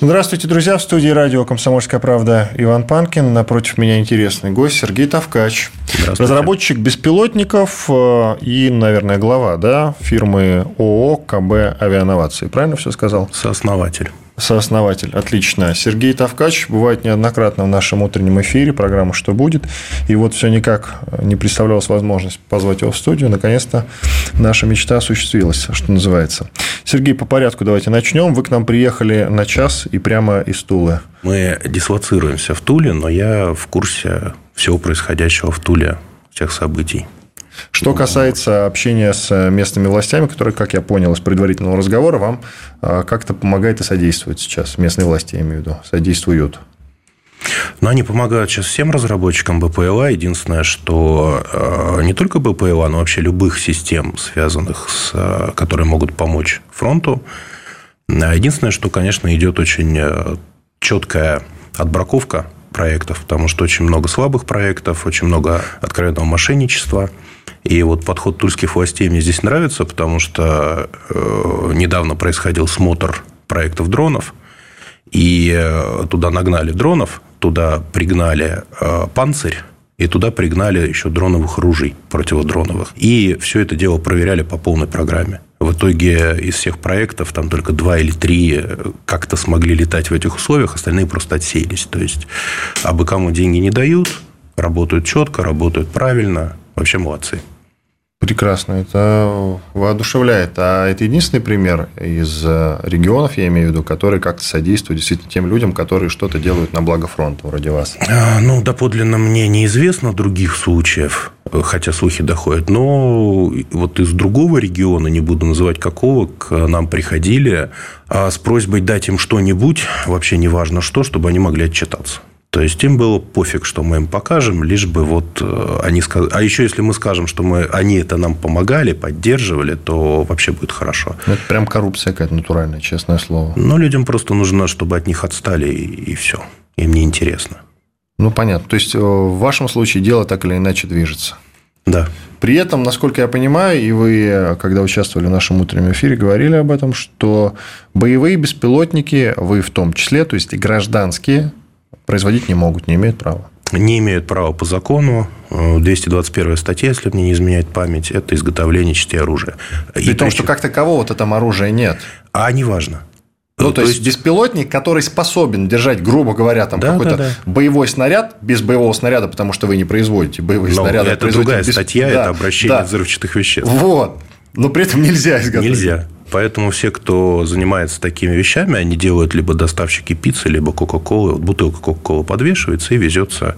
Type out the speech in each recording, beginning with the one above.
Здравствуйте, друзья. В студии радио «Комсомольская правда» Иван Панкин. Напротив меня интересный гость Сергей Тавкач. Разработчик беспилотников э, и, наверное, глава да, фирмы ООО «КБ Авиановации». Правильно все сказал? Сооснователь сооснователь. Отлично. Сергей Тавкач бывает неоднократно в нашем утреннем эфире, программа «Что будет?». И вот все никак не представлялась возможность позвать его в студию. Наконец-то наша мечта осуществилась, что называется. Сергей, по порядку давайте начнем. Вы к нам приехали на час и прямо из Тулы. Мы дислоцируемся в Туле, но я в курсе всего происходящего в Туле, всех событий. Что касается общения с местными властями, которые, как я понял из предварительного разговора, вам а, как-то помогает и содействует сейчас, местные власти, я имею в виду, содействуют. Но они помогают сейчас всем разработчикам БПЛА. Единственное, что а, не только БПЛА, но вообще любых систем, связанных с... А, которые могут помочь фронту. Единственное, что, конечно, идет очень четкая отбраковка проектов, потому что очень много слабых проектов, очень много откровенного мошенничества. И вот подход тульских властей мне здесь нравится, потому что э, недавно происходил смотр проектов дронов, и э, туда нагнали дронов, туда пригнали э, панцирь, и туда пригнали еще дроновых ружей противодроновых. И все это дело проверяли по полной программе. В итоге из всех проектов там только два или три как-то смогли летать в этих условиях, остальные просто отсеялись. То есть, абы кому деньги не дают, работают четко, работают правильно. Вообще молодцы. Прекрасно, это воодушевляет. А это единственный пример из э, регионов, я имею в виду, который как-то содействует действительно тем людям, которые что-то делают на благо фронта, вроде вас? А, ну, доподлинно мне неизвестно других случаев, хотя слухи доходят. Но вот из другого региона, не буду называть какого, к нам приходили а с просьбой дать им что-нибудь, вообще неважно что, чтобы они могли отчитаться. То есть им было пофиг, что мы им покажем, лишь бы вот э, они сказали. А еще если мы скажем, что мы, они это нам помогали, поддерживали, то вообще будет хорошо. Ну, это прям коррупция какая-то натуральная, честное слово. Но людям просто нужно, чтобы от них отстали, и, и все. Им не интересно. Ну, понятно. То есть, э, в вашем случае дело так или иначе движется. Да. При этом, насколько я понимаю, и вы, когда участвовали в нашем утреннем эфире, говорили об этом, что боевые беспилотники, вы в том числе, то есть и гражданские, производить не могут, не имеют права. Не имеют права по закону. 221 статья, если мне не изменяет память, это изготовление частей оружия. При и том, что как такового-то там оружия нет. А неважно. Ну, то, то есть, есть беспилотник, который способен держать, грубо говоря, там да, какой-то да, да. боевой снаряд без боевого снаряда, потому что вы не производите боевые Но снаряды. Это другая без... статья, да, это обращение да. взрывчатых веществ. Вот. Но при этом нельзя изготовить. Нельзя. Поэтому все, кто занимается такими вещами, они делают либо доставщики пиццы, либо Кока-Колы. Вот бутылка Кока-Колы подвешивается и везется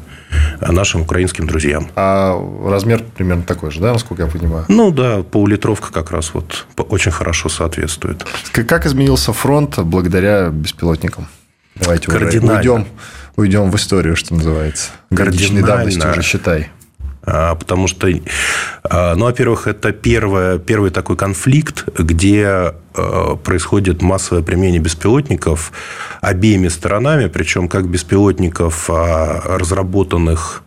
нашим украинским друзьям. А размер примерно такой же, да, насколько я понимаю? Ну да, полулитровка как раз вот очень хорошо соответствует. Как изменился фронт благодаря беспилотникам? Давайте Кардинально. уйдем, уйдем в историю, что называется. Годичной давности уже считай. А, потому что, а, ну, во-первых, это первое, первый такой конфликт, где а, происходит массовое применение беспилотников обеими сторонами, причем как беспилотников, разработанных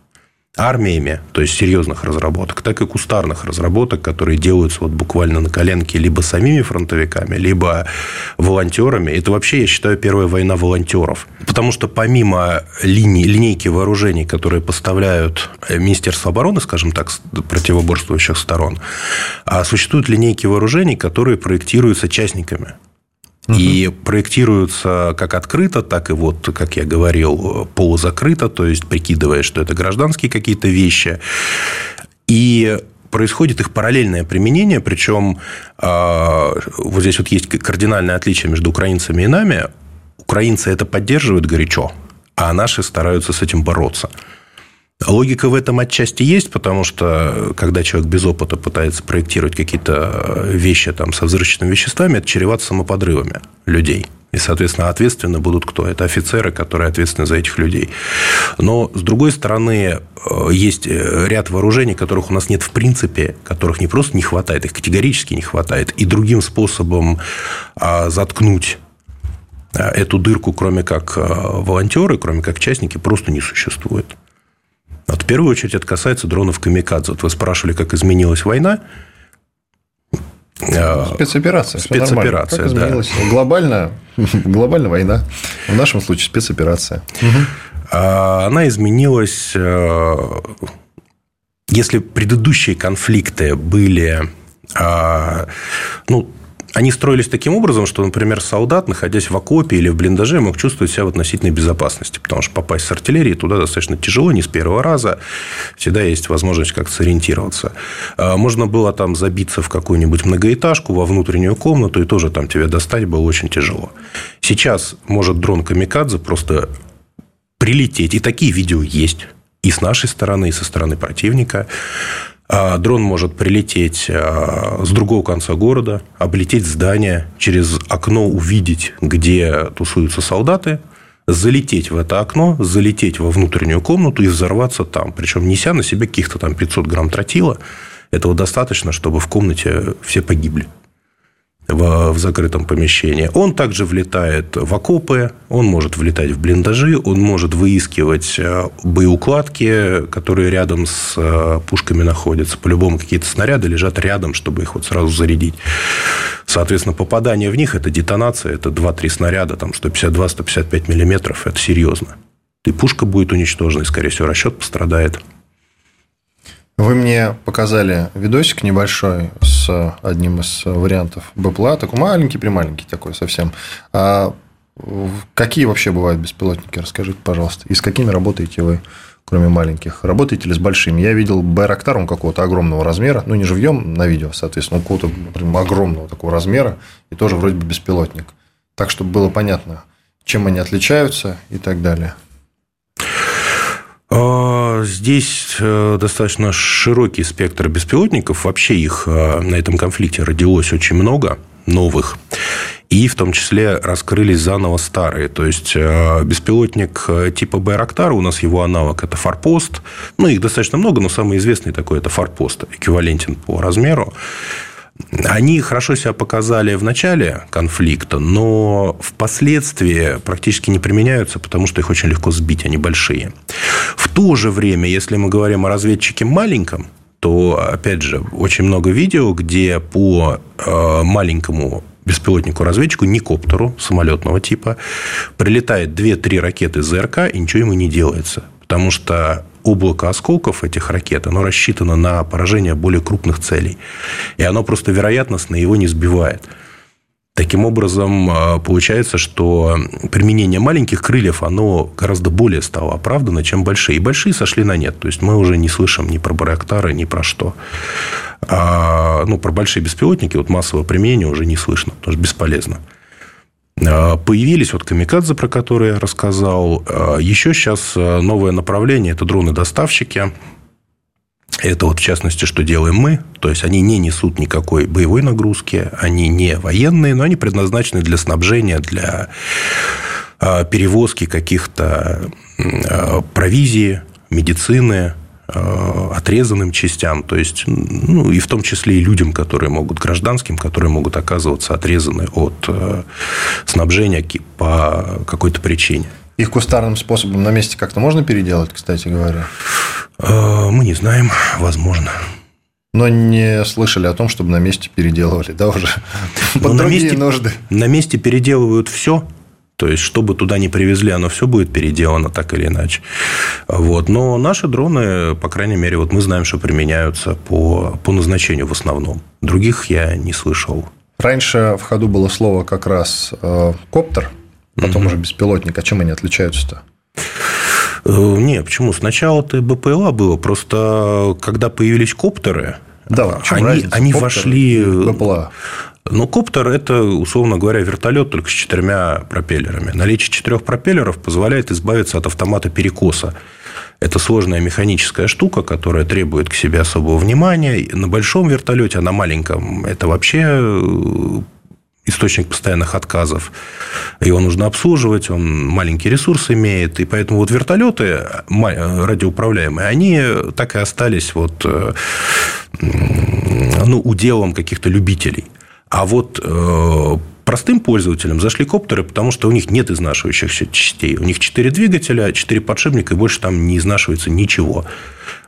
армиями, то есть серьезных разработок, так и кустарных разработок, которые делаются вот буквально на коленке либо самими фронтовиками, либо волонтерами. Это вообще, я считаю, первая война волонтеров. Потому что помимо линии, линейки вооружений, которые поставляют Министерство обороны, скажем так, противоборствующих сторон, существуют линейки вооружений, которые проектируются частниками. И проектируются как открыто, так и вот, как я говорил, полузакрыто, то есть прикидывая, что это гражданские какие-то вещи. И происходит их параллельное применение, причем а, вот здесь вот есть кардинальное отличие между украинцами и нами. Украинцы это поддерживают горячо, а наши стараются с этим бороться. Логика в этом отчасти есть, потому что когда человек без опыта пытается проектировать какие-то вещи там, со взрывчатыми веществами, это чревато самоподрывами людей. И, соответственно, ответственны будут кто? Это офицеры, которые ответственны за этих людей. Но, с другой стороны, э, есть э, ряд вооружений, которых у нас нет в принципе, которых не просто не хватает, их категорически не хватает. И другим способом а, заткнуть а, эту дырку, кроме как а, волонтеры, кроме как частники, просто не существует. Вот в первую очередь это касается дронов камикадзе. Вот вы спрашивали, как изменилась война. А, спецоперация. Спецоперация, да. Глобальная, глобальная война. В нашем случае спецоперация. А, она изменилась... Э, если предыдущие конфликты были а, ну, они строились таким образом, что, например, солдат, находясь в окопе или в блиндаже, мог чувствовать себя в относительной безопасности, потому что попасть с артиллерии туда достаточно тяжело, не с первого раза. Всегда есть возможность как-то сориентироваться. А, можно было там забиться в какую-нибудь многоэтажку, во внутреннюю комнату, и тоже там тебя достать было очень тяжело. Сейчас может дрон Камикадзе просто прилететь, и такие видео есть и с нашей стороны, и со стороны противника. А дрон может прилететь а, с другого конца города, облететь здание, через окно увидеть, где тусуются солдаты, залететь в это окно, залететь во внутреннюю комнату и взорваться там. Причем неся на себе каких-то там 500 грамм тротила. Этого достаточно, чтобы в комнате все погибли в, в закрытом помещении. Он также влетает в окопы, он может влетать в блиндажи, он может выискивать э, боеукладки, которые рядом с э, пушками находятся. По-любому какие-то снаряды лежат рядом, чтобы их вот сразу зарядить. Соответственно, попадание в них – это детонация, это 2-3 снаряда, там 152-155 миллиметров, это серьезно. И пушка будет уничтожена, и, скорее всего, расчет пострадает. Вы мне показали видосик небольшой с одним из вариантов БПЛА, такой маленький, прималенький такой совсем. А какие вообще бывают беспилотники? Расскажите, пожалуйста. И с какими работаете вы, кроме маленьких? Работаете ли с большими? Я видел Байрактар, он какого-то огромного размера, ну, не живьем на видео, соответственно, он какого-то например, огромного такого размера, и тоже вроде бы беспилотник. Так, чтобы было понятно, чем они отличаются и так далее. Здесь э, достаточно широкий спектр беспилотников. Вообще их э, на этом конфликте родилось очень много новых. И в том числе раскрылись заново старые. То есть, э, беспилотник типа Байрактара, у нас его аналог – это Форпост. Ну, их достаточно много, но самый известный такой – это Форпост, эквивалентен по размеру. Они хорошо себя показали в начале конфликта, но впоследствии практически не применяются, потому что их очень легко сбить, они большие. В то же время, если мы говорим о разведчике маленьком, то, опять же, очень много видео, где по э, маленькому беспилотнику-разведчику, не коптеру самолетного типа, прилетает 2-3 ракеты ЗРК, и ничего ему не делается. Потому что облако осколков этих ракет, оно рассчитано на поражение более крупных целей. И оно просто вероятностно его не сбивает. Таким образом, а, получается, что применение маленьких крыльев, оно гораздо более стало оправдано, чем большие. И большие сошли на нет. То есть, мы уже не слышим ни про Байрактары, ни про что. А, ну, про большие беспилотники вот массового применения уже не слышно, потому что бесполезно. А, появились вот камикадзе, про которые я рассказал. А, еще сейчас а, новое направление – это дроны-доставщики. Это вот в частности, что делаем мы. То есть, они не несут никакой боевой нагрузки, они не военные, но они предназначены для снабжения, для перевозки каких-то провизии, медицины, отрезанным частям, то есть, ну, и в том числе и людям, которые могут, гражданским, которые могут оказываться отрезаны от э, снабжения по какой-то причине. Их кустарным способом на месте как-то можно переделать, кстати говоря? Э, мы не знаем, возможно. Но не слышали о том, чтобы на месте переделывали, да, уже? Под ну, другие на месте, нужды. На месте переделывают все, то есть, что бы туда ни привезли, оно все будет переделано так или иначе. Вот. Но наши дроны, по крайней мере, вот мы знаем, что применяются по, по назначению в основном. Других я не слышал. Раньше в ходу было слово как раз э, коптер, потом угу. уже беспилотник. А чем они отличаются-то? Э, не, почему? Сначала это БПЛА было. Просто когда появились коптеры, да, они, они вошли... БПЛА. Но коптер – это, условно говоря, вертолет только с четырьмя пропеллерами. Наличие четырех пропеллеров позволяет избавиться от автомата перекоса. Это сложная механическая штука, которая требует к себе особого внимания. На большом вертолете, а на маленьком это вообще э, источник постоянных отказов. Его нужно обслуживать, он маленький ресурс имеет. И поэтому вот вертолеты радиоуправляемые, они так и остались вот, э, ну, уделом каких-то любителей. А вот э, простым пользователям зашли коптеры, потому что у них нет изнашивающихся частей. У них 4 двигателя, 4 подшипника, и больше там не изнашивается ничего.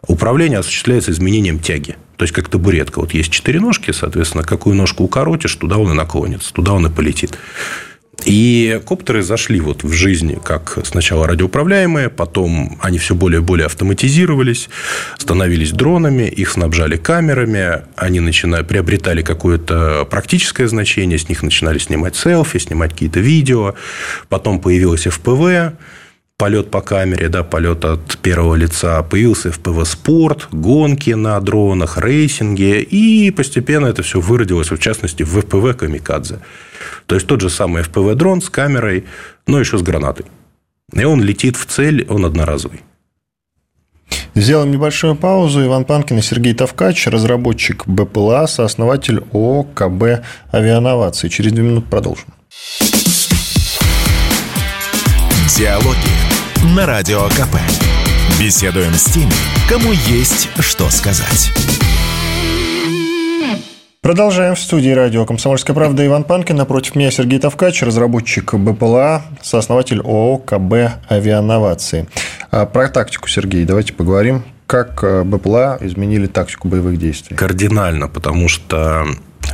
Управление осуществляется изменением тяги. То есть, как табуретка. Вот есть четыре ножки, соответственно, какую ножку укоротишь, туда он и наклонится, туда он и полетит. И коптеры зашли вот в жизнь как сначала радиоуправляемые, потом они все более и более автоматизировались, становились дронами, их снабжали камерами, они начинали, приобретали какое-то практическое значение, с них начинали снимать селфи, снимать какие-то видео, потом появилась FPV, полет по камере, да, полет от первого лица, появился FPV спорт, гонки на дронах, рейсинги, и постепенно это все выродилось, в частности, в FPV камикадзе. То есть тот же самый FPV дрон с камерой, но еще с гранатой. И он летит в цель, он одноразовый. Сделаем небольшую паузу. Иван Панкин и Сергей Тавкач, разработчик БПЛА, сооснователь ООО КБ «Авиановации». Через две минуты продолжим. Диалоги на Радио КП. Беседуем с теми, кому есть что сказать. Продолжаем в студии радио «Комсомольская правда» Иван Панкин. Напротив меня Сергей Тавкач, разработчик БПЛА, сооснователь ООО КБ «Авиановации». А про тактику, Сергей, давайте поговорим. Как э, БПЛА изменили тактику боевых действий? Кардинально, потому что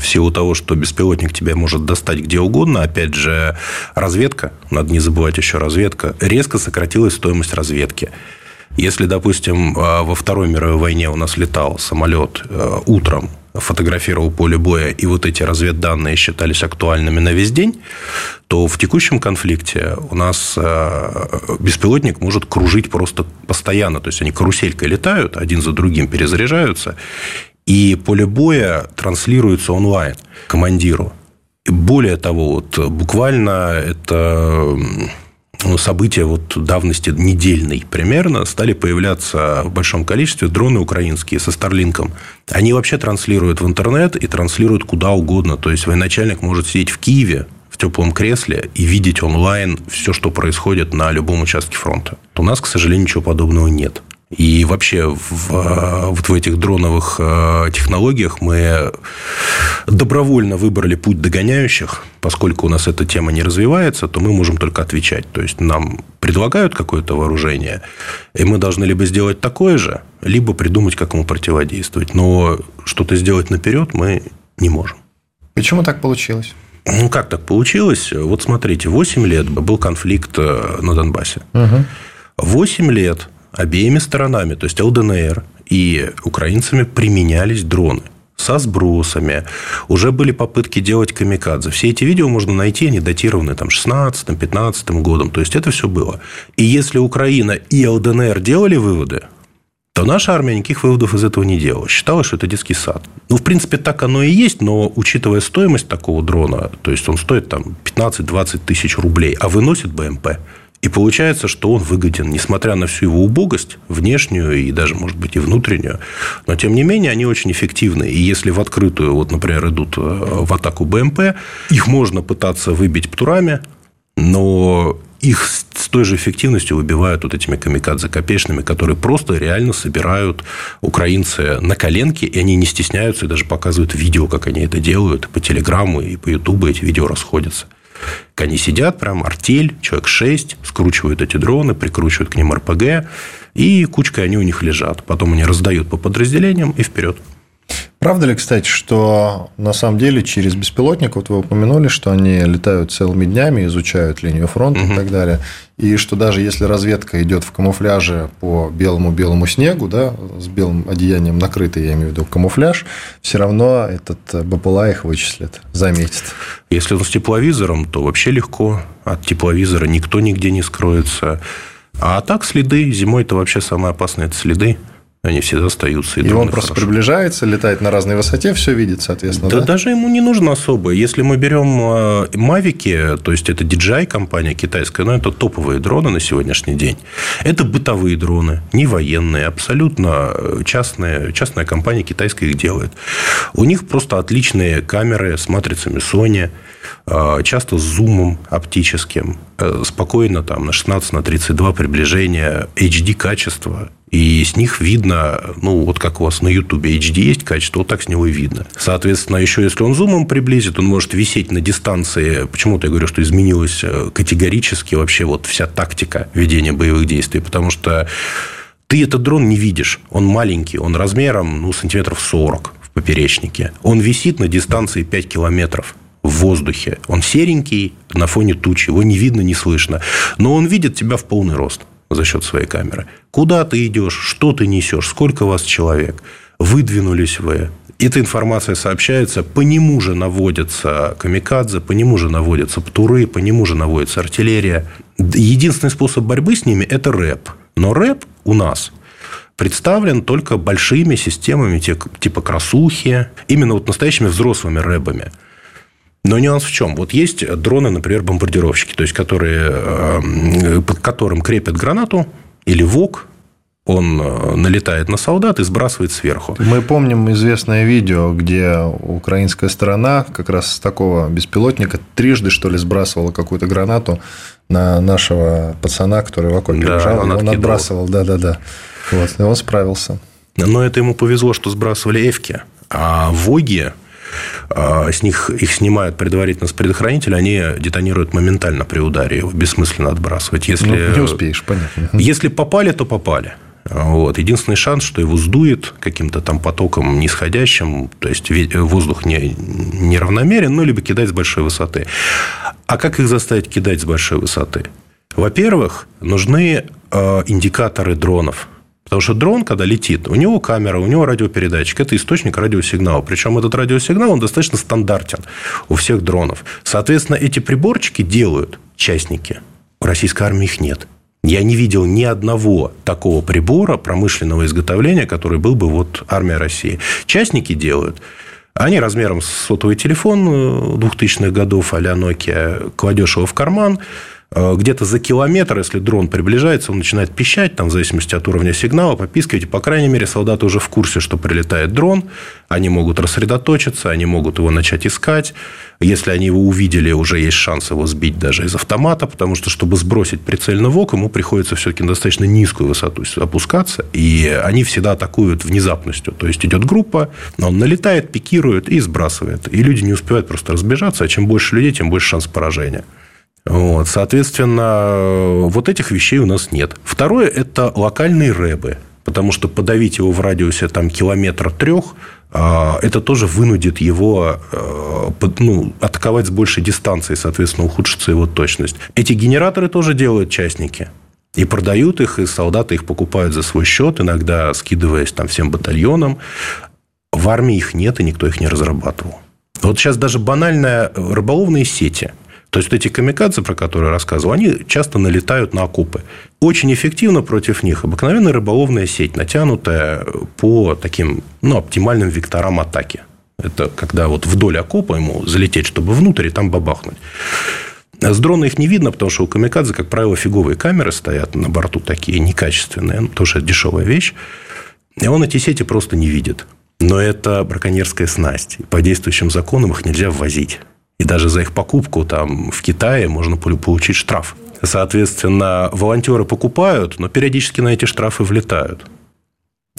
в силу того, что беспилотник тебя может достать где угодно, опять же, разведка, надо не забывать еще разведка, резко сократилась стоимость разведки. Если, допустим, а, во Второй мировой войне у нас летал самолет э, утром, фотографировал поле боя, и вот эти разведданные считались актуальными на весь день, то в текущем конфликте у нас э, беспилотник может кружить просто постоянно. То есть, они каруселькой летают, один за другим перезаряжаются, и поле боя транслируется онлайн командиру. Более того, вот буквально это ну, события вот давности недельной примерно стали появляться в большом количестве дроны украинские со Старлинком. Они вообще транслируют в интернет и транслируют куда угодно. То есть военачальник может сидеть в Киеве в теплом кресле и видеть онлайн все, что происходит на любом участке фронта. У нас, к сожалению, ничего подобного нет. И вообще в, вот в этих дроновых э, технологиях мы добровольно выбрали путь догоняющих. Поскольку у нас эта тема не развивается, то мы можем только отвечать. То есть нам предлагают какое-то вооружение, и мы должны либо сделать такое же, либо придумать, как ему противодействовать. Но что-то сделать наперед мы не можем. Почему так получилось? Ну, как так получилось? Вот смотрите, 8 лет был конфликт э, на Донбассе. Угу. 8 лет обеими сторонами, то есть ЛДНР и украинцами применялись дроны со сбросами. Уже были попытки делать камикадзе. Все эти видео можно найти, они датированы там 16-15 годом. То есть, это все было. И если Украина и ЛДНР делали выводы, то наша армия никаких выводов из этого не делала. Считала, что это детский сад. Ну, в принципе, так оно и есть, но учитывая стоимость такого дрона, то есть он стоит там 15-20 тысяч рублей, а выносит БМП – и получается, что он выгоден, несмотря на всю его убогость, внешнюю и даже, может быть, и внутреннюю. Но, тем не менее, они очень эффективны. И если в открытую, вот, например, идут э, в атаку БМП, их можно пытаться выбить птурами, но их с той же эффективностью выбивают вот этими камикадзе копеечными, которые просто реально собирают украинцы на коленке, и они не стесняются и даже показывают видео, как они это делают. По телеграмму и по ютубу эти видео расходятся. Они сидят, прям артель, человек 6, скручивают эти дроны, прикручивают к ним РПГ, и кучкой они у них лежат. Потом они раздают по подразделениям и вперед. Правда ли, кстати, что на самом деле через беспилотник, вот вы упомянули, что они летают целыми днями, изучают линию фронта угу. и так далее, и что даже если разведка идет в камуфляже по белому-белому снегу, да, с белым одеянием накрытый, я имею в виду камуфляж, все равно этот БПЛА их вычислит, заметит. Если он с тепловизором, то вообще легко. От тепловизора никто нигде не скроется. А так следы, зимой это вообще самое опасное – это следы. Они всегда остаются. И, и он просто хорошо. приближается, летает на разной высоте, все видит, соответственно. Да, да, даже ему не нужно особо. Если мы берем э, Мавики, то есть это DJI компания китайская, но это топовые дроны на сегодняшний день. Это бытовые дроны, не военные, абсолютно частные, частная компания китайская их делает. У них просто отличные камеры с матрицами Sony, э, часто с зумом оптическим, э, спокойно там на 16 на 32 приближения, HD качество и с них видно, ну, вот как у вас на YouTube HD есть качество, вот так с него и видно. Соответственно, еще если он зумом приблизит, он может висеть на дистанции. Почему-то я говорю, что изменилась э, категорически вообще вот вся тактика ведения боевых действий, потому что ты этот дрон не видишь. Он маленький, он размером ну, сантиметров 40 в поперечнике. Он висит на дистанции 5 километров в воздухе. Он серенький на фоне тучи, его не видно, не слышно. Но он видит тебя в полный рост за счет своей камеры. Куда ты идешь, что ты несешь, сколько вас человек, выдвинулись вы. Эта информация сообщается, по нему же наводятся камикадзе, по нему же наводятся птуры, по нему же наводится артиллерия. Единственный способ борьбы с ними – это рэп. Но рэп у нас представлен только большими системами типа красухи, именно вот настоящими взрослыми рэбами. Но нюанс в чем? Вот есть дроны, например, бомбардировщики, то есть которые, э, под которым крепят гранату или ВОК, он э, налетает на солдат и сбрасывает сверху. Мы помним известное видео, где украинская сторона как раз с такого беспилотника трижды, что ли, сбрасывала какую-то гранату на нашего пацана, который в окопе да, лежал. Он, он отбрасывал, да-да-да. Вот, и он справился. Но это ему повезло, что сбрасывали эвки. А ВОГи с них их снимают предварительно с предохранителя, они детонируют моментально при ударе, его бессмысленно отбрасывать. Если, ну, не успеешь, понятно. Если попали, то попали. Вот. Единственный шанс, что его сдует каким-то там потоком нисходящим, то есть воздух не, неравномерен, ну, либо кидать с большой высоты. А как их заставить кидать с большой высоты? Во-первых, нужны э, индикаторы дронов. Потому что дрон, когда летит, у него камера, у него радиопередатчик. Это источник радиосигнала. Причем этот радиосигнал, он достаточно стандартен у всех дронов. Соответственно, эти приборчики делают частники. У российской армии их нет. Я не видел ни одного такого прибора промышленного изготовления, который был бы вот армия России. Частники делают. Они размером с сотовый телефон 2000-х э, годов а-ля Nokia, кладешь его в карман, где-то за километр, если дрон приближается, он начинает пищать, там, в зависимости от уровня сигнала, попискивать. И, по крайней мере, солдаты уже в курсе, что прилетает дрон. Они могут рассредоточиться, они могут его начать искать. Если они его увидели, уже есть шанс его сбить даже из автомата, потому что, чтобы сбросить прицельно в ок, ему приходится все-таки на достаточно низкую высоту опускаться, и они всегда атакуют внезапностью. То есть, идет группа, он налетает, пикирует и сбрасывает. И люди не успевают просто разбежаться, а чем больше людей, тем больше шанс поражения. Вот, соответственно, вот этих вещей у нас нет. Второе – это локальные рэбы. Потому что подавить его в радиусе там, километра трех, а, это тоже вынудит его а, ну, атаковать с большей дистанции, соответственно, ухудшится его точность. Эти генераторы тоже делают частники. И продают их, и солдаты их покупают за свой счет, иногда скидываясь там всем батальонам. В армии их нет, и никто их не разрабатывал. Вот сейчас даже банальные рыболовные сети – то есть, эти камикадзе, про которые я рассказывал, они часто налетают на окопы. Очень эффективно против них обыкновенная рыболовная сеть, натянутая по таким ну, оптимальным векторам атаки. Это когда вот вдоль окопа ему залететь, чтобы внутрь и там бабахнуть. С дрона их не видно, потому что у камикадзе, как правило, фиговые камеры стоят на борту такие некачественные, потому что это дешевая вещь. И он эти сети просто не видит. Но это браконьерская снасть. По действующим законам их нельзя ввозить. И даже за их покупку там в Китае можно получить штраф. Соответственно, волонтеры покупают, но периодически на эти штрафы влетают.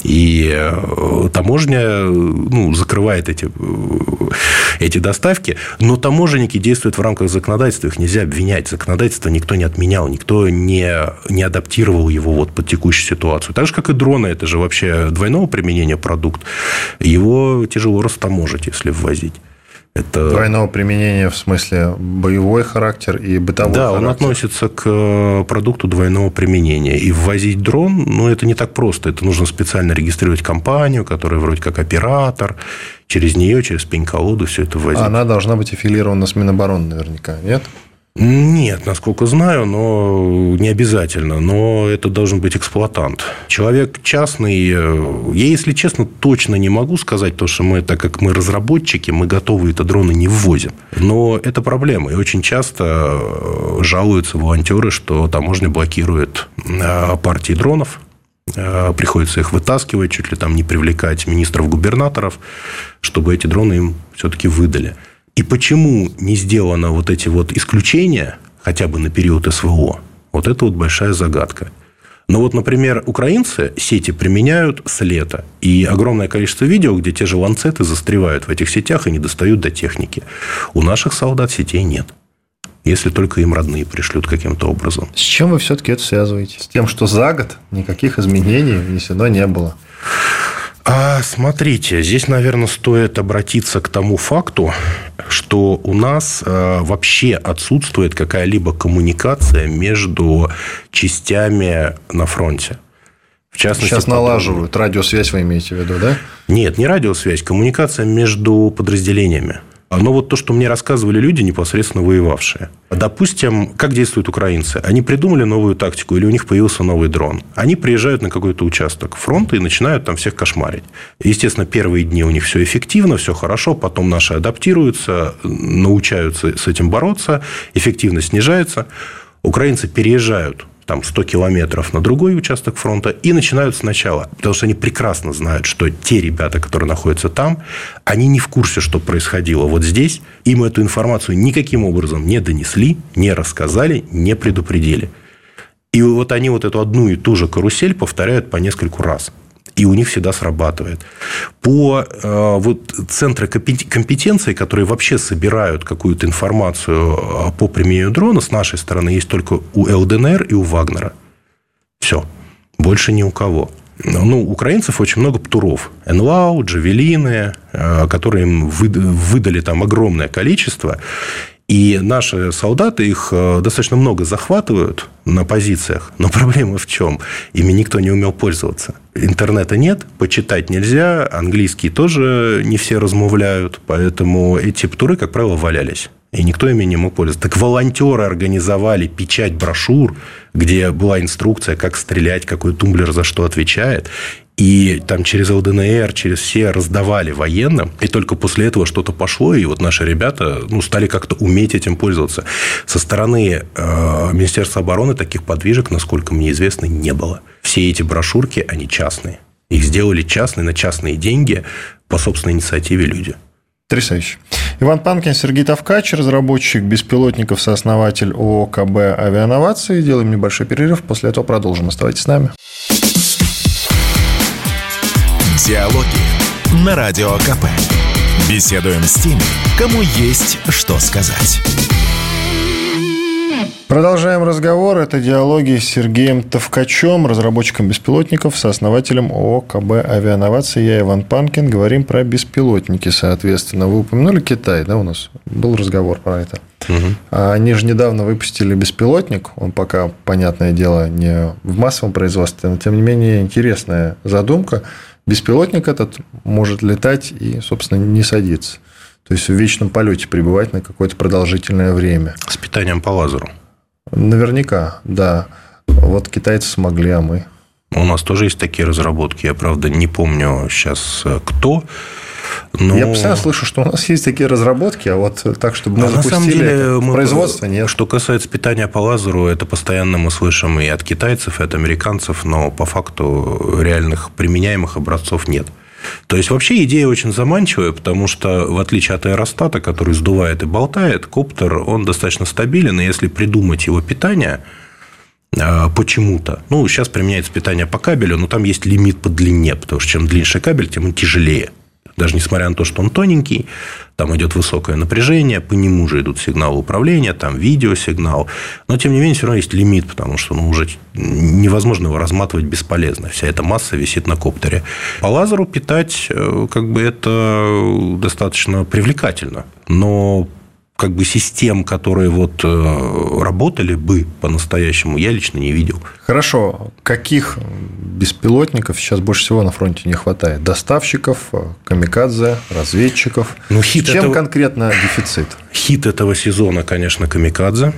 И э, таможня ну, закрывает эти, э, эти доставки, но таможенники действуют в рамках законодательства, их нельзя обвинять. Законодательство никто не отменял, никто не, не адаптировал его вот под текущую ситуацию. Так же, как и дроны, это же вообще двойного применения продукт. Его тяжело растаможить, если ввозить. Это... Двойного применения в смысле боевой характер и бытовой да, характер. он относится к э, продукту двойного применения. И ввозить дрон, ну, это не так просто. Это нужно специально регистрировать компанию, которая вроде как оператор. Через нее, через пень-колоду все это ввозить. Она должна быть аффилирована с Минобороны наверняка, нет? Нет, насколько знаю, но не обязательно. Но это должен быть эксплуатант. Человек частный, э, я, если честно, точно не могу сказать, то, что мы, так как мы разработчики, мы готовы это дроны не ввозим. Но это проблема. И очень часто э, жалуются волонтеры, что таможня блокирует э, партии дронов, приходится их вытаскивать, чуть ли там не привлекать министров-губернаторов, чтобы эти дроны им все-таки выдали. И почему не сделано вот эти вот исключения, хотя бы на период СВО, вот это вот большая загадка. Но вот, например, украинцы сети применяют с лета. И огромное количество видео, где те же ланцеты застревают в этих сетях и не достают до техники. У наших солдат сетей нет. Если только им родные пришлют каким-то образом. С чем вы все-таки это связываете? С тем, что за год никаких изменений внесено не было. А смотрите, здесь, наверное, стоит обратиться к тому факту, что у нас э, вообще отсутствует какая-либо коммуникация между частями на фронте. В частности, Сейчас налаживают. Радиосвязь вы имеете в виду, да? Нет, не радиосвязь, коммуникация между подразделениями. Но вот то, что мне рассказывали люди, непосредственно воевавшие. Допустим, как действуют украинцы? Они придумали новую тактику, или у них появился новый дрон. Они приезжают на какой-то участок фронта и начинают там всех кошмарить. Естественно, первые дни у них все эффективно, все хорошо, потом наши адаптируются, научаются с этим бороться, эффективность снижается. Украинцы переезжают там 100 километров на другой участок фронта и начинают сначала. Потому что они прекрасно знают, что те ребята, которые находятся там, они не в курсе, что происходило вот здесь. Им эту информацию никаким образом не донесли, не рассказали, не предупредили. И вот они вот эту одну и ту же карусель повторяют по нескольку раз и у них всегда срабатывает. По э, вот, центры компетенции, которые вообще собирают какую-то информацию э, по применению дрона, с нашей стороны есть только у ЛДНР и у Вагнера. Все. Больше ни у кого. Ну, украинцев очень много птуров. НЛАУ, Джавелины, э, которые им выдали там огромное количество. И наши солдаты их э, достаточно много захватывают на позициях. Но проблема в чем? Ими никто не умел пользоваться. Интернета нет, почитать нельзя, английский тоже не все размовляют, поэтому эти птуры, как правило, валялись. И никто ими не мог пользоваться. Так волонтеры организовали печать брошюр, где была инструкция, как стрелять, какой тумблер за что отвечает. И там через ЛДНР, через все раздавали военным. И только после этого что-то пошло. И вот наши ребята ну, стали как-то уметь этим пользоваться. Со стороны э, Министерства обороны таких подвижек, насколько мне известно, не было. Все эти брошюрки, они частные. Их сделали частные, на частные деньги по собственной инициативе люди. Потрясающе. Иван Панкин, Сергей Тавкач, разработчик беспилотников, сооснователь ОКБ «Авиановации». Делаем небольшой перерыв, после этого продолжим. Оставайтесь с нами. Диалоги на Радио КП. Беседуем с теми, кому есть что сказать. Продолжаем разговор. Это диалоги с Сергеем Тавкачем, разработчиком беспилотников, сооснователем ООО КБ «Авиановации». Я Иван Панкин. Говорим про беспилотники, соответственно. Вы упомянули Китай, да, у нас был разговор про это. Угу. Они же недавно выпустили беспилотник. Он пока, понятное дело, не в массовом производстве, но, тем не менее, интересная задумка – беспилотник этот может летать и, собственно, не садиться. То есть в вечном полете пребывать на какое-то продолжительное время. С питанием по лазеру. Наверняка, да. Вот китайцы смогли, а мы. У нас тоже есть такие разработки. Я, правда, не помню сейчас э, кто. Но... Я постоянно слышу, что у нас есть такие разработки, а вот так, чтобы мы запустили на самом деле, мы... производство, нет. Что касается питания по лазеру, это постоянно мы слышим и от китайцев, и от американцев, но по факту реальных применяемых образцов нет. То есть, вообще идея очень заманчивая, потому что, в отличие от аэростата, который сдувает и болтает, коптер, он достаточно стабилен, и если придумать его питание, а, почему-то. Ну, сейчас применяется питание по кабелю, но там есть лимит по длине, потому что чем длиннее кабель, тем он тяжелее даже несмотря на то, что он тоненький, там идет высокое напряжение, по нему же идут сигналы управления, там видеосигнал, но тем не менее все равно есть лимит, потому что ну, уже невозможно его разматывать бесполезно, вся эта масса висит на коптере. По лазеру питать э, как бы это достаточно привлекательно, но как бы систем, которые вот э, работали бы по-настоящему, я лично не видел. Хорошо. Каких беспилотников сейчас больше всего на фронте не хватает? Доставщиков, камикадзе, разведчиков. Ну, хит Чем этого... конкретно дефицит? Хит этого сезона, конечно, камикадзе.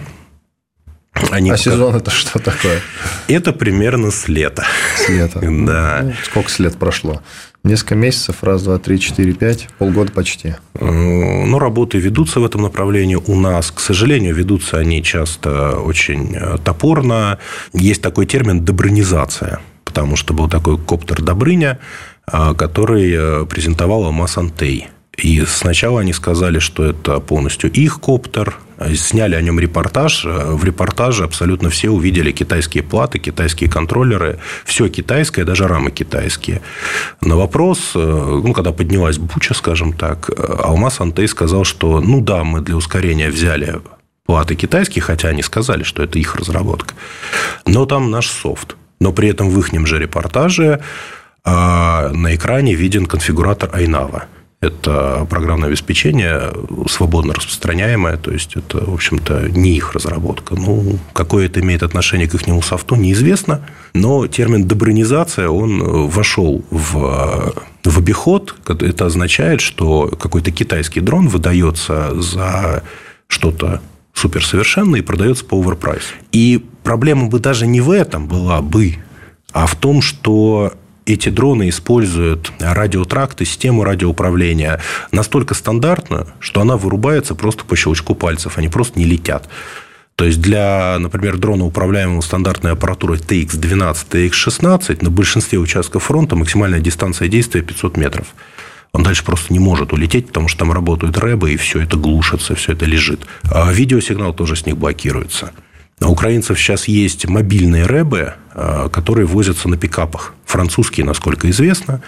Они а пока... сезон это что такое? Это примерно с лета. С лета. Да. Ну, сколько с лет прошло? Несколько месяцев, раз, два, три, четыре, пять, полгода почти. Ну, работы ведутся в этом направлении у нас. К сожалению, ведутся они часто очень э, топорно. Есть такой термин «добронизация», потому что был такой коптер Добрыня, э, который э, презентовал Алмаз. И сначала они сказали, что это полностью их коптер, сняли о нем репортаж. В репортаже абсолютно все увидели китайские платы, китайские контроллеры, все китайское, даже рамы китайские. На вопрос, ну, когда поднялась буча, скажем так, Алмаз Антей сказал, что, ну да, мы для ускорения взяли платы китайские, хотя они сказали, что это их разработка. Но там наш софт. Но при этом в их же репортаже на экране виден конфигуратор Айнава. Это программное обеспечение свободно распространяемое, то есть это, в общем-то, не их разработка. Ну, какое это имеет отношение к их софту, неизвестно. Но термин «добронизация», он вошел в, в обиход. Это означает, что какой-то китайский дрон выдается за что-то суперсовершенное и продается по оверпрайс. И проблема бы даже не в этом была бы, а в том, что эти дроны используют радиотракты, систему радиоуправления настолько стандартную, что она вырубается просто по щелчку пальцев, они просто не летят. То есть для, например, дрона, управляемого стандартной аппаратурой TX-12, TX-16, на большинстве участков фронта максимальная дистанция действия 500 метров. Он дальше просто не может улететь, потому что там работают рэбы, и все это глушится, все это лежит. А видеосигнал тоже с них блокируется. У украинцев сейчас есть мобильные рэбы, а, которые возятся на пикапах. Французские, насколько известно.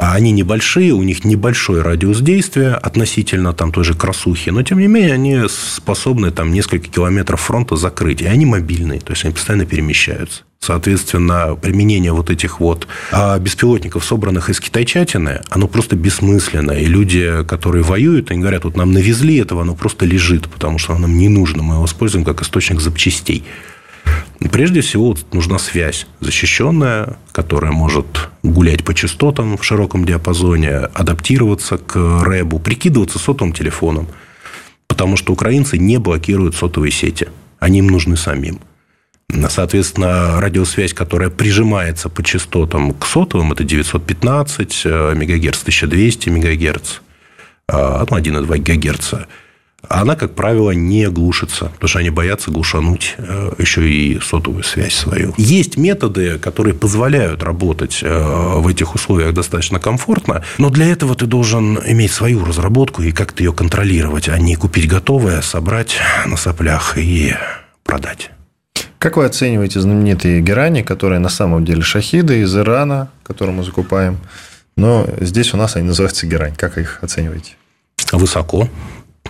А они небольшие, у них небольшой радиус действия относительно там той же красухи, но тем не менее они способны там несколько километров фронта закрыть, и они мобильные, то есть они постоянно перемещаются. Соответственно, применение вот этих вот а, беспилотников, собранных из китайчатины, оно просто бессмысленно. И люди, которые воюют, они говорят, вот нам навезли этого, оно просто лежит, потому что оно нам не нужно, мы его используем как источник запчастей. Прежде всего, нужна связь защищенная, которая может гулять по частотам в широком диапазоне, адаптироваться к рэбу, прикидываться сотовым телефоном. Потому что украинцы не блокируют сотовые сети. Они им нужны самим. Соответственно, радиосвязь, которая прижимается по частотам к сотовым, это 915 МГц, 1200 МГц, ну, 1,2 ГГц она, как правило, не глушится, потому что они боятся глушануть э, еще и сотовую связь свою. Есть методы, которые позволяют работать э, в этих условиях достаточно комфортно, но для этого ты должен иметь свою разработку и как-то ее контролировать, а не купить готовое, собрать на соплях и продать. Как вы оцениваете знаменитые герани, которые на самом деле шахиды из Ирана, которые мы закупаем, но здесь у нас они называются герань. Как их оцениваете? Высоко.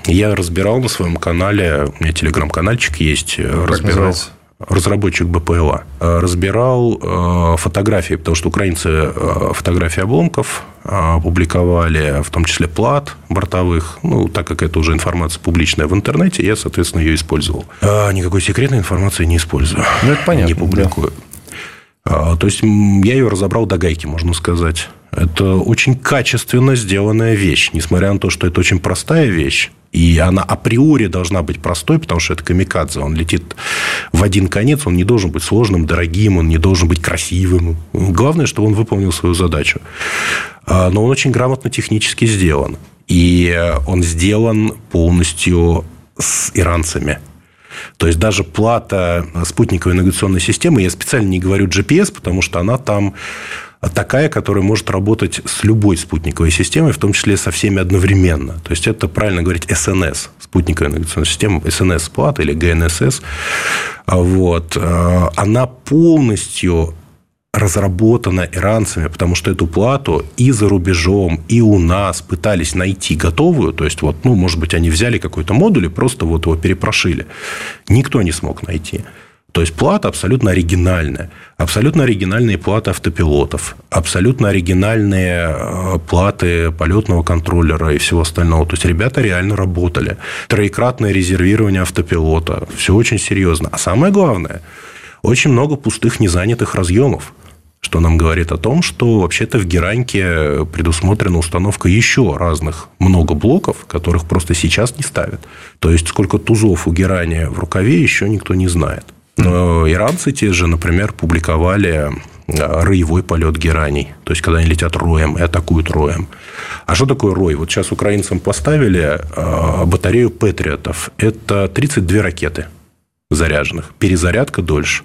Я разбирал на своем канале, у меня телеграм-канальчик есть, как разбирал. Называется? разработчик БПЛА, разбирал э, фотографии, потому что украинцы э, фотографии обломков э, публиковали, в том числе плат бортовых. Ну, так как это уже информация публичная в интернете, я, соответственно, ее использовал. Никакой секретной информации не использую. Ну, это понятно. Не публикую. Да. То есть, я ее разобрал до гайки, можно сказать. Это очень качественно сделанная вещь, несмотря на то, что это очень простая вещь. И она априори должна быть простой, потому что это камикадзе. Он летит в один конец, он не должен быть сложным, дорогим, он не должен быть красивым. Главное, чтобы он выполнил свою задачу. А, но он очень грамотно технически сделан. И он сделан полностью с иранцами. То есть даже плата спутниковой навигационной системы, я специально не говорю GPS, потому что она там такая, которая может работать с любой спутниковой системой, в том числе со всеми одновременно. То есть, это правильно говорить СНС, спутниковая навигационная система, СНС-плат или ГНСС. Вот. Она полностью разработана иранцами, потому что эту плату и за рубежом, и у нас пытались найти готовую. То есть, вот, ну, может быть, они взяли какой-то модуль и просто вот его перепрошили. Никто не смог найти. То есть плата абсолютно оригинальная. Абсолютно оригинальные платы автопилотов. Абсолютно оригинальные э, платы полетного контроллера и всего остального. То есть ребята реально работали. Троекратное резервирование автопилота. Все очень серьезно. А самое главное, очень много пустых незанятых разъемов. Что нам говорит о том, что вообще-то в Гераньке предусмотрена установка еще разных много блоков, которых просто сейчас не ставят. То есть, сколько тузов у Герани в рукаве, еще никто не знает. Но иранцы те же, например, публиковали а, роевой полет гераний. То есть, когда они летят роем и атакуют роем. А что такое рой? Вот сейчас украинцам поставили а, батарею патриотов. Это 32 ракеты заряженных. Перезарядка дольше.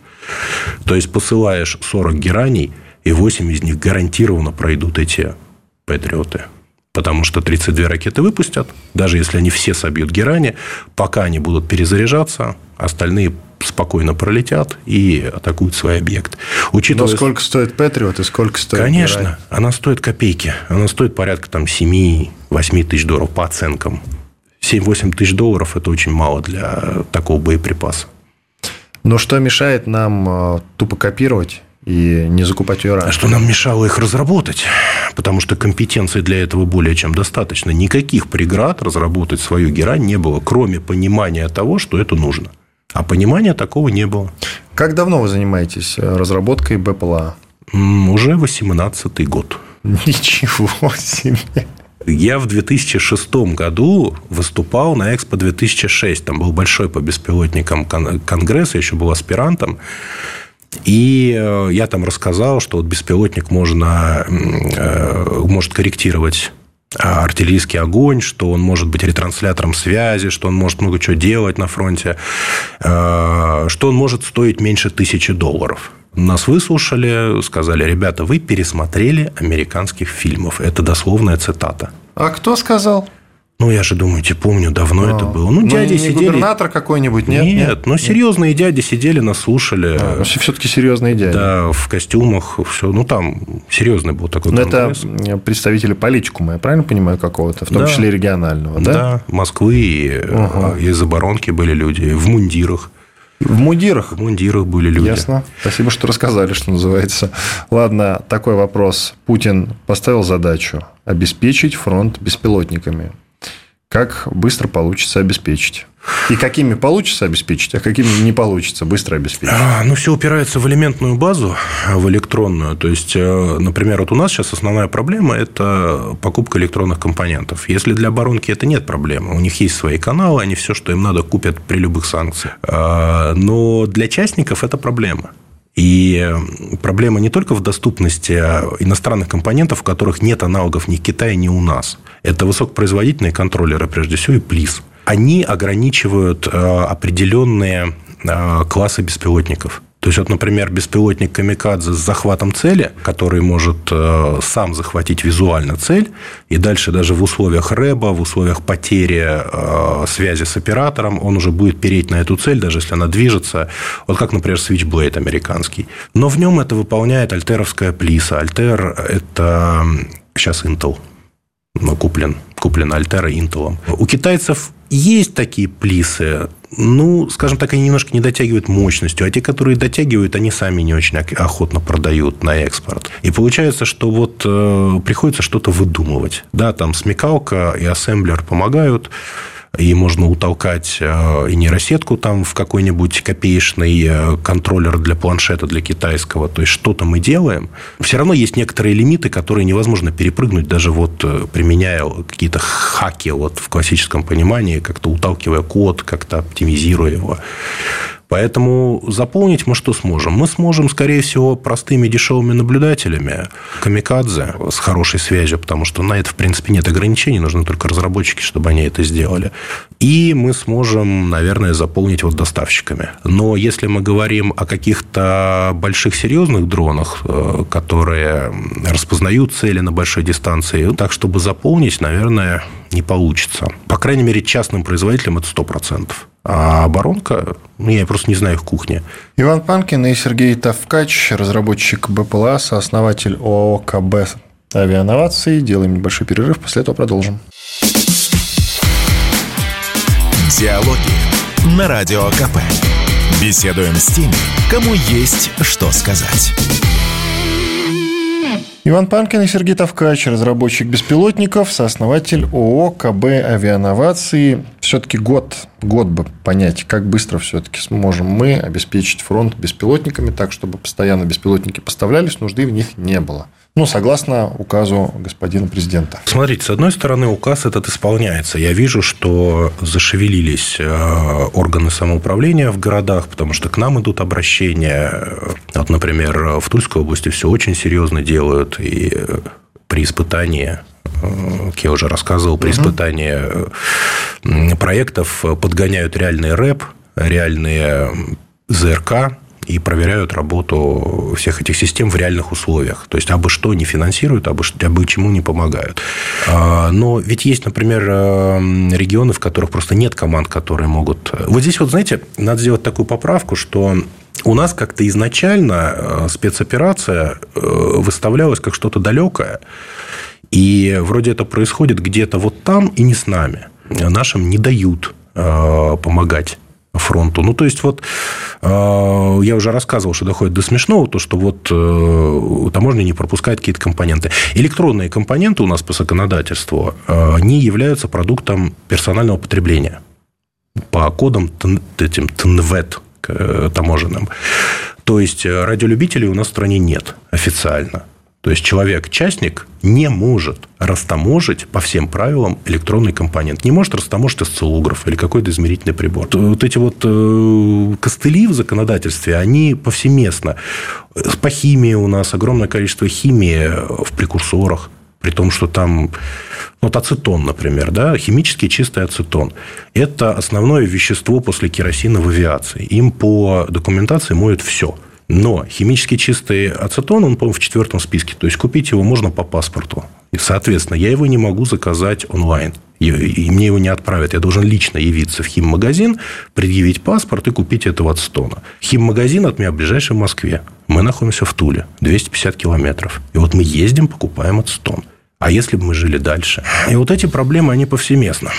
То есть, посылаешь 40 гераний, и 8 из них гарантированно пройдут эти патриоты. Потому что 32 ракеты выпустят, даже если они все собьют герани, пока они будут перезаряжаться, остальные спокойно пролетят и атакуют свой объект. Учитывая... Но сколько стоит Патриот и сколько стоит Конечно, Герань? она стоит копейки. Она стоит порядка там 7-8 тысяч долларов по оценкам. 7-8 тысяч долларов – это очень мало для такого боеприпаса. Но что мешает нам э, тупо копировать и не закупать ее раньше. А что нам мешало их разработать? Потому что компетенции для этого более чем достаточно. Никаких преград разработать свою герань не было, кроме понимания того, что это нужно. А понимания такого не было. Как давно вы занимаетесь э, разработкой БПЛА? Уже 18-й год. Ничего себе. Я в 2006 году выступал на Экспо 2006. Там был большой по беспилотникам конгресс, я еще был аспирантом. И э, я там рассказал, что вот беспилотник можно, э, может корректировать а, артиллерийский огонь, что он может быть ретранслятором связи, что он может много чего делать на фронте, э, что он может стоить меньше тысячи долларов. Нас выслушали, сказали, ребята, вы пересмотрели американских фильмов. Это дословная цитата. А кто сказал? Ну, я же, думаете, помню, давно а, это было. Ну, ну дяди не сидели... губернатор какой-нибудь, нет? Нет, нет нет. серьезные дяди сидели, нас слушали. А, все-таки серьезные дяди. Да, в костюмах, все. Ну, там серьезный был такой Но конгресс. это представители политикума, я правильно понимаю, какого-то, в том да. числе регионального, да? Да, Москвы и угу. из оборонки были люди в мундирах. В мундирах? В мундирах были люди. Ясно. Спасибо, что рассказали, что называется. Ладно, такой вопрос. Путин поставил задачу обеспечить фронт беспилотниками как быстро получится обеспечить. И какими получится обеспечить, а какими не получится быстро обеспечить? А, ну, все упирается в элементную базу, в электронную. То есть, э, например, вот у нас сейчас основная проблема – это покупка электронных компонентов. Если для оборонки это нет проблемы, у них есть свои каналы, они все, что им надо, купят при любых санкциях. А, но для частников это проблема. И проблема не только в доступности иностранных компонентов, в которых нет аналогов ни в Китае, ни у нас. Это высокопроизводительные контроллеры, прежде всего, и плиз. Они ограничивают э, определенные э, классы беспилотников. То есть, вот, например, беспилотник Камикадзе с захватом цели, который может э, сам захватить визуально цель, и дальше даже в условиях рэба, в условиях потери э, связи с оператором, он уже будет переть на эту цель, даже если она движется. Вот как, например, Switchblade американский. Но в нем это выполняет альтеровская плиса. Альтер – это сейчас Intel куплен, куплен Альтера Интелом. У китайцев есть такие плисы, ну, скажем так, они немножко не дотягивают мощностью, а те, которые дотягивают, они сами не очень охотно продают на экспорт. И получается, что вот э, приходится что-то выдумывать. Да, там смекалка и ассемблер помогают, и можно утолкать э, и нейросетку там в какой-нибудь копеечный э, контроллер для планшета, для китайского. То есть, что-то мы делаем. Все равно есть некоторые лимиты, которые невозможно перепрыгнуть, даже вот э, применяя какие-то хаки вот в классическом понимании, как-то уталкивая код, как-то оптимизируя его. Поэтому заполнить мы что сможем? Мы сможем, скорее всего, простыми дешевыми наблюдателями, камикадзе с хорошей связью, потому что на это, в принципе, нет ограничений, нужны только разработчики, чтобы они это сделали. И мы сможем, наверное, заполнить вот доставщиками. Но если мы говорим о каких-то больших серьезных дронах, э, которые распознают цели на большой дистанции, так, чтобы заполнить, наверное, не получится. По крайней мере, частным производителям это 100%. А оборонка, ну, я просто не знаю их кухни. Иван Панкин и Сергей Тавкач, разработчик БПЛА, сооснователь ООО КБ авианновации. Делаем небольшой перерыв, после этого продолжим. Диалоги на Радио КП. Беседуем с теми, кому есть что сказать. Иван Панкин и Сергей Тавкач, разработчик беспилотников, сооснователь ООО КБ «Авианновации». Все-таки год, год бы понять, как быстро все-таки сможем мы обеспечить фронт беспилотниками так, чтобы постоянно беспилотники поставлялись, нужды в них не было. Ну, согласно указу господина президента. Смотрите, с одной стороны, указ этот исполняется. Я вижу, что зашевелились э, органы самоуправления в городах, потому что к нам идут обращения. Вот, например, в Тульской области все очень серьезно делают. И при испытании э, как я уже рассказывал, при испытании проектов подгоняют реальный рэп, реальные ЗРК, и проверяют работу всех этих систем в реальных условиях. То есть, абы что не финансируют, абы, абы чему не помогают. А, но ведь есть, например, э, регионы, в которых просто нет команд, которые могут... Вот здесь вот, знаете, надо сделать такую поправку, что у нас как-то изначально э, спецоперация э, выставлялась как что-то далекое, и вроде это происходит где-то вот там и не с нами. Нашим не дают помогать фронту. Ну, то есть, вот э, я уже рассказывал, что доходит до смешного, то, что вот э, таможня не пропускает какие-то компоненты. Электронные компоненты у нас по законодательству, э, они являются продуктом персонального потребления по кодам этим ТНВЭТ таможенным. То есть, радиолюбителей у нас в стране нет официально. То есть человек-частник не может растаможить по всем правилам электронный компонент. Не может растаможить осциллограф или какой-то измерительный прибор. Вот эти вот э, костыли в законодательстве, они повсеместно. По химии у нас огромное количество химии в прекурсорах, при том, что там вот ацетон, например, да, химически чистый ацетон. Это основное вещество после керосина в авиации. Им по документации моют все – но химически чистый ацетон, он, по-моему, в четвертом списке. То есть, купить его можно по паспорту. И, соответственно, я его не могу заказать онлайн. И, и мне его не отправят. Я должен лично явиться в химмагазин, предъявить паспорт и купить этого ацетона. Химмагазин от меня ближайший в Москве. Мы находимся в Туле, 250 километров. И вот мы ездим, покупаем ацетон. А если бы мы жили дальше? И вот эти проблемы, они повсеместно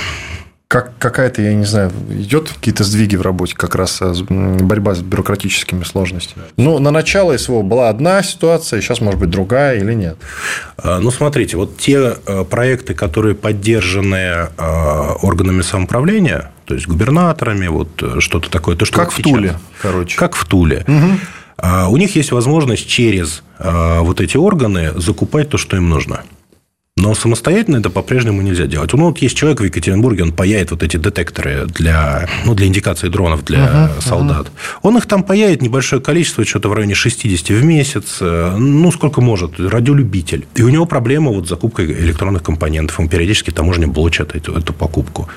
как какая-то, я не знаю, идет какие-то сдвиги в работе, как раз э, борьба с бюрократическими сложностями. Ну, на начало СВО была одна ситуация, сейчас может быть другая или нет? А, ну, смотрите, вот те э, проекты, которые поддержаны э, органами самоуправления, то есть губернаторами, вот что-то такое, то, что как в сейчас, Туле, короче. Как в Туле. Угу. У них есть возможность через вот эти органы закупать то, что им нужно. Но самостоятельно это по-прежнему нельзя делать. Ну, вот есть человек в Екатеринбурге, он паяет вот эти детекторы для, ну, для индикации дронов для uh-huh, солдат. Uh-huh. Он их там паяет небольшое количество, что-то в районе 60 в месяц, э, ну, сколько может, радиолюбитель. И у него проблема вот с закупкой электронных компонентов. Он периодически таможня блочат эту, эту покупку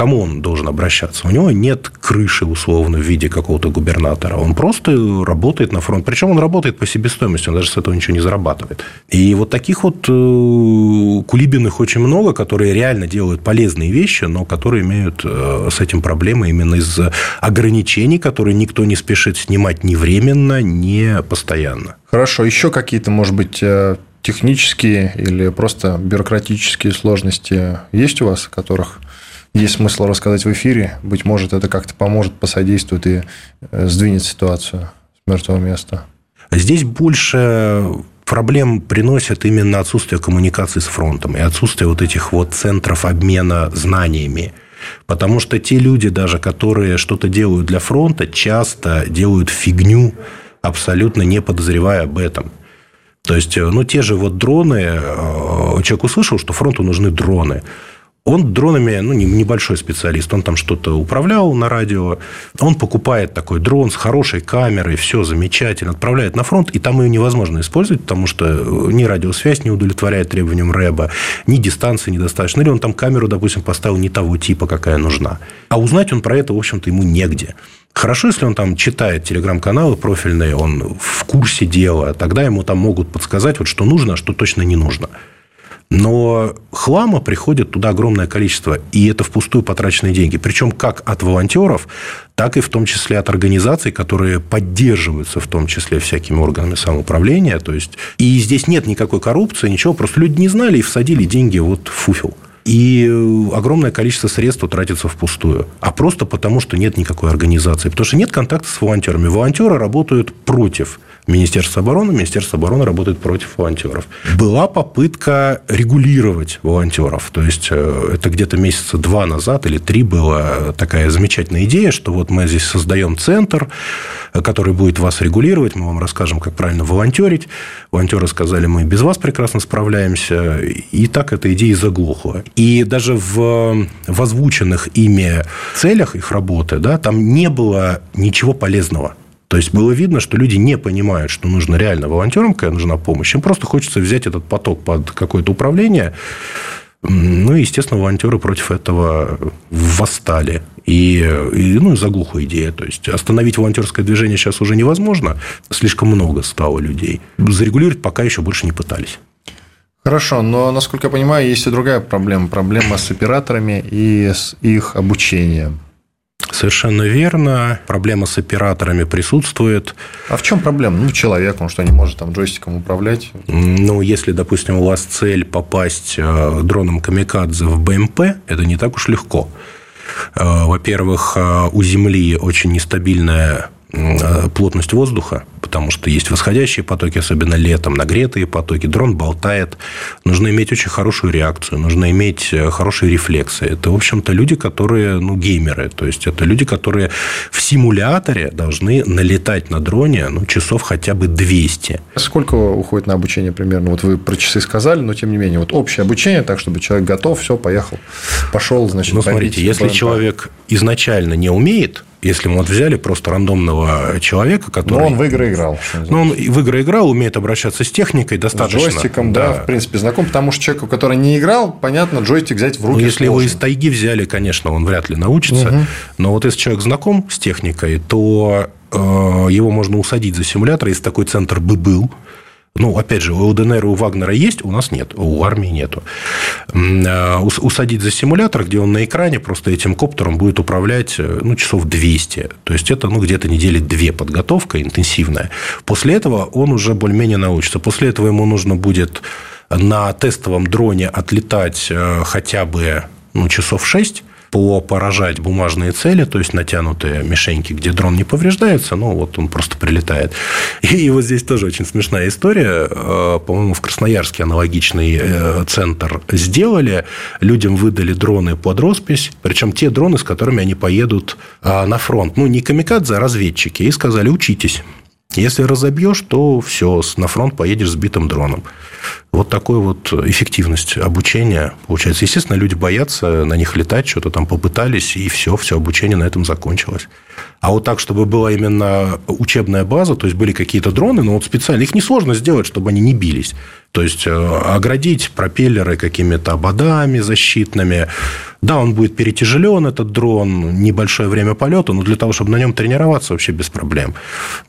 кому он должен обращаться? У него нет крыши, условно, в виде какого-то губернатора. Он просто работает на фронт. Причем он работает по себестоимости, он даже с этого ничего не зарабатывает. И вот таких вот э, кулибиных очень много, которые реально делают полезные вещи, но которые имеют э, с этим проблемы именно из-за ограничений, которые никто не спешит снимать ни временно, ни постоянно. Хорошо. Еще какие-то, может быть, э, технические или просто бюрократические сложности есть у вас, которых есть смысл рассказать в эфире. Быть может, это как-то поможет, посодействует и э, сдвинет ситуацию с мертвого места. Здесь больше проблем приносят именно отсутствие коммуникации с фронтом и отсутствие вот этих вот центров обмена знаниями. Потому что те люди даже, которые что-то делают для фронта, часто делают фигню, абсолютно не подозревая об этом. То есть, э, ну, те же вот дроны, э, человек услышал, что фронту нужны дроны. Он дронами, ну, небольшой специалист, он там что-то управлял на радио, он покупает такой дрон с хорошей камерой, все замечательно, отправляет на фронт, и там ее невозможно использовать, потому что э, ни радиосвязь не удовлетворяет требованиям рэба, ни дистанции недостаточно, или он там камеру, допустим, поставил не того типа, какая нужна. А узнать он про это, в общем-то, ему негде. Хорошо, если он там читает телеграм-каналы профильные, он в курсе дела, тогда ему там могут подсказать, вот что нужно, а что точно не нужно. Но хлама приходит туда огромное количество, и это впустую потраченные деньги. Причем как от волонтеров, так и в том числе от организаций, которые поддерживаются в том числе всякими органами самоуправления. То есть, и здесь нет никакой коррупции, ничего, просто люди не знали и всадили деньги вот в фуфел. И огромное количество средств тратится впустую. А просто потому, что нет никакой организации. Потому что нет контакта с волонтерами. Волонтеры работают против Министерства обороны, Министерство обороны работает против волонтеров. Была попытка регулировать волонтеров. То есть, э, это где-то месяца два назад или три была такая замечательная идея, что вот мы здесь создаем центр, который будет вас регулировать, мы вам расскажем, как правильно волонтерить. Волонтеры сказали, мы без вас прекрасно справляемся. И так эта идея заглохла. И даже в, в озвученных ими целях их работы, да, там не было ничего полезного. То есть было видно, что люди не понимают, что нужно реально волонтерам, когда нужна помощь. Им просто хочется взять этот поток под какое-то управление. Ну, и, естественно, волонтеры против этого восстали. И, и ну, заглухла идея. То есть, остановить волонтерское движение сейчас уже невозможно. Слишком много стало людей. Зарегулировать пока еще больше не пытались. Хорошо, но, насколько я понимаю, есть и другая проблема. Проблема с операторами и с их обучением. Совершенно верно. Проблема с операторами присутствует. А в чем проблема? Ну, человек, он что, не может там джойстиком управлять? Ну, если, допустим, у вас цель попасть э, дроном Камикадзе в БМП, это не так уж легко. Э, во-первых, э, у Земли очень нестабильная плотность воздуха, потому что есть восходящие потоки, особенно летом, нагретые потоки, дрон болтает. Нужно иметь очень хорошую реакцию, нужно иметь э, хорошие рефлексы. Это, в общем-то, люди, которые, ну, геймеры. То есть, это люди, которые в симуляторе должны налетать на дроне, ну, часов хотя бы 200. Сколько уходит на обучение примерно? Вот вы про часы сказали, но, тем не менее, вот общее обучение, так, чтобы человек готов, все, поехал, пошел, значит, Ну, смотрите, если человек изначально не умеет, если мы вот взяли просто рандомного человека, который... Но он в игры играл. Ну, он в игры играл, умеет обращаться с техникой достаточно. С джойстиком, да. да, в принципе, знаком, потому что человеку, который не играл, понятно, джойстик взять в руки ну, Если сложно. его из тайги взяли, конечно, он вряд ли научится. Угу. Но вот если человек знаком с техникой, то э, его можно усадить за симулятор, если такой центр бы был, ну, опять же, у ЛДНР и у Вагнера есть, у нас нет, у армии нету. А, усадить за симулятор, где он на экране, просто этим коптером будет управлять э, ну, часов 200. То есть, это ну, где-то недели две подготовка интенсивная. После этого он уже более-менее научится. После этого ему нужно будет на тестовом дроне отлетать э, хотя бы ну, часов 6 поражать бумажные цели, то есть натянутые мишеньки, где дрон не повреждается, ну, вот он просто прилетает. И вот здесь тоже очень смешная история. Э, по-моему, в Красноярске аналогичный э, центр сделали. Людям выдали дроны под роспись, причем те дроны, с которыми они поедут э, на фронт. Ну, не камикадзе, а разведчики. И сказали, учитесь. Если разобьешь, то все, на фронт поедешь сбитым дроном. Вот такой вот эффективность обучения получается. Естественно, люди боятся на них летать, что-то там попытались, и все, все обучение на этом закончилось. А вот так, чтобы была именно учебная база, то есть были какие-то дроны, но вот специально их несложно сделать, чтобы они не бились. То есть э, оградить пропеллеры какими-то ободами защитными. Да, он будет перетяжелен, этот дрон, небольшое время полета, но для того, чтобы на нем тренироваться, вообще без проблем.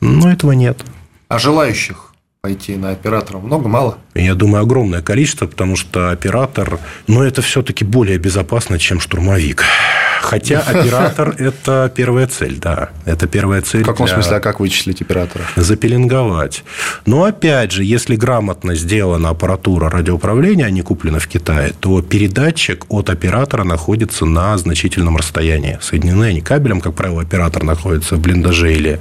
Но этого нет. А желающих пойти на оператора много, мало? Я думаю, огромное количество, потому что оператор, ну, это все-таки более безопасно, чем штурмовик. Хотя оператор – это первая цель, да. Это первая цель. В каком для... смысле? А как вычислить оператора? Запеленговать. Но, опять же, если грамотно сделана аппаратура радиоуправления, а не куплена в Китае, то передатчик от оператора находится на значительном расстоянии. Соединены они кабелем, как правило, оператор находится в блиндаже или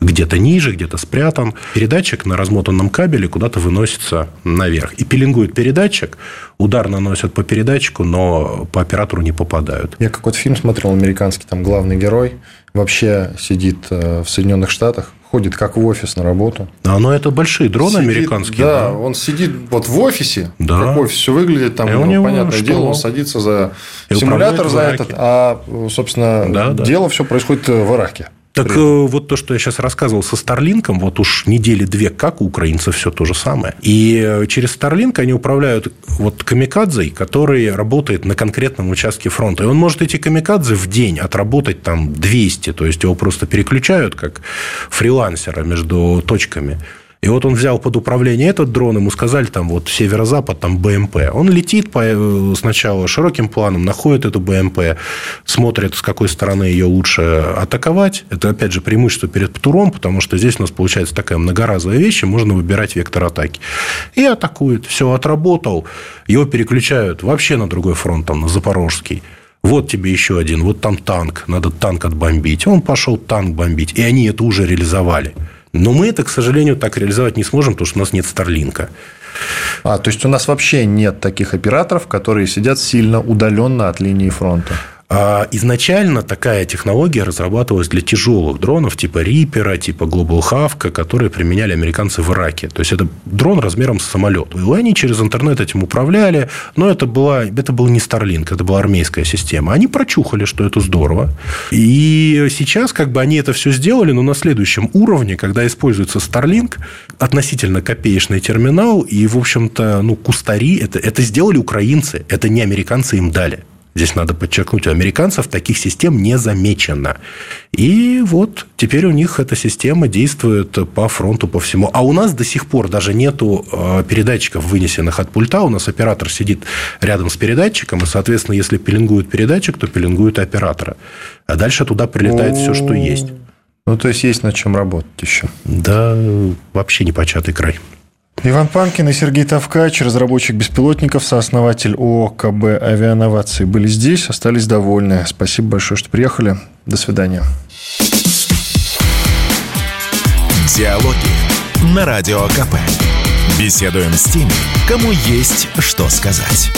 где-то ниже, где-то спрятан. Передатчик на размотанном кабеле куда-то выносится наверх. И пеленгует передатчик, удар наносят по передатчику, но по оператору не попадают. Я какой-то фильм смотрел американский, там главный герой вообще сидит э, в Соединенных Штатах, ходит как в офис на работу. А, но это большие дроны сидит, американские. Да, да, он сидит вот в офисе, да. как офис все выглядит, там, ну, него, понятное что? дело, он садится за и симулятор за этот, а, собственно, да, дело все происходит в Ираке. Так При... Э, вот то, что я сейчас рассказывал со Старлинком, вот уж недели две, как у украинцев все то же самое. И э, через Старлинк они управляют вот камикадзой, который работает на конкретном участке фронта. И он может эти камикадзе в день отработать там 200, то есть его просто переключают как фрилансера между точками. И вот он взял под управление этот дрон, ему сказали, там вот северо-запад, там БМП. Он летит по, э, сначала широким планом, находит эту БМП, смотрит, с какой стороны ее лучше атаковать. Это, опять же, преимущество перед Птуром, потому что здесь у нас получается такая многоразовая вещь, и можно выбирать вектор атаки. И атакует. Все, отработал. Его переключают вообще на другой фронт, там, на Запорожский. Вот тебе еще один, вот там танк, надо танк отбомбить. Он пошел танк бомбить, и они это уже реализовали. Но мы это, к сожалению, так реализовать не сможем, потому что у нас нет Старлинка. А, то есть у нас вообще нет таких операторов, которые сидят сильно удаленно от линии фронта. А изначально такая технология разрабатывалась для тяжелых дронов типа Рипера, типа Global Hawk, которые применяли американцы в Ираке. То есть это дрон размером с самолет. И они через интернет этим управляли, но это, была, это был не Starlink, это была армейская система. Они прочухали, что это здорово. И сейчас как бы они это все сделали, но на следующем уровне, когда используется Starlink, относительно копеечный терминал, и, в общем-то, ну, кустари, это, это сделали украинцы, это не американцы им дали. Здесь надо подчеркнуть, у американцев таких систем не замечено. И вот теперь у них эта система действует по фронту, по всему. А у нас до сих пор даже нету э, передатчиков, вынесенных от пульта. У нас оператор сидит рядом с передатчиком, и, соответственно, если пеленгует передатчик, то пеленгует и оператора. А дальше туда прилетает все, что есть. Ну, то есть, есть над чем работать еще. Да, вообще непочатый край. Иван Панкин и Сергей Тавкач, разработчик беспилотников, сооснователь ООО КБ «Авиановации» были здесь, остались довольны. Спасибо большое, что приехали. До свидания. Диалоги на Радио КП. Беседуем с теми, кому есть что сказать.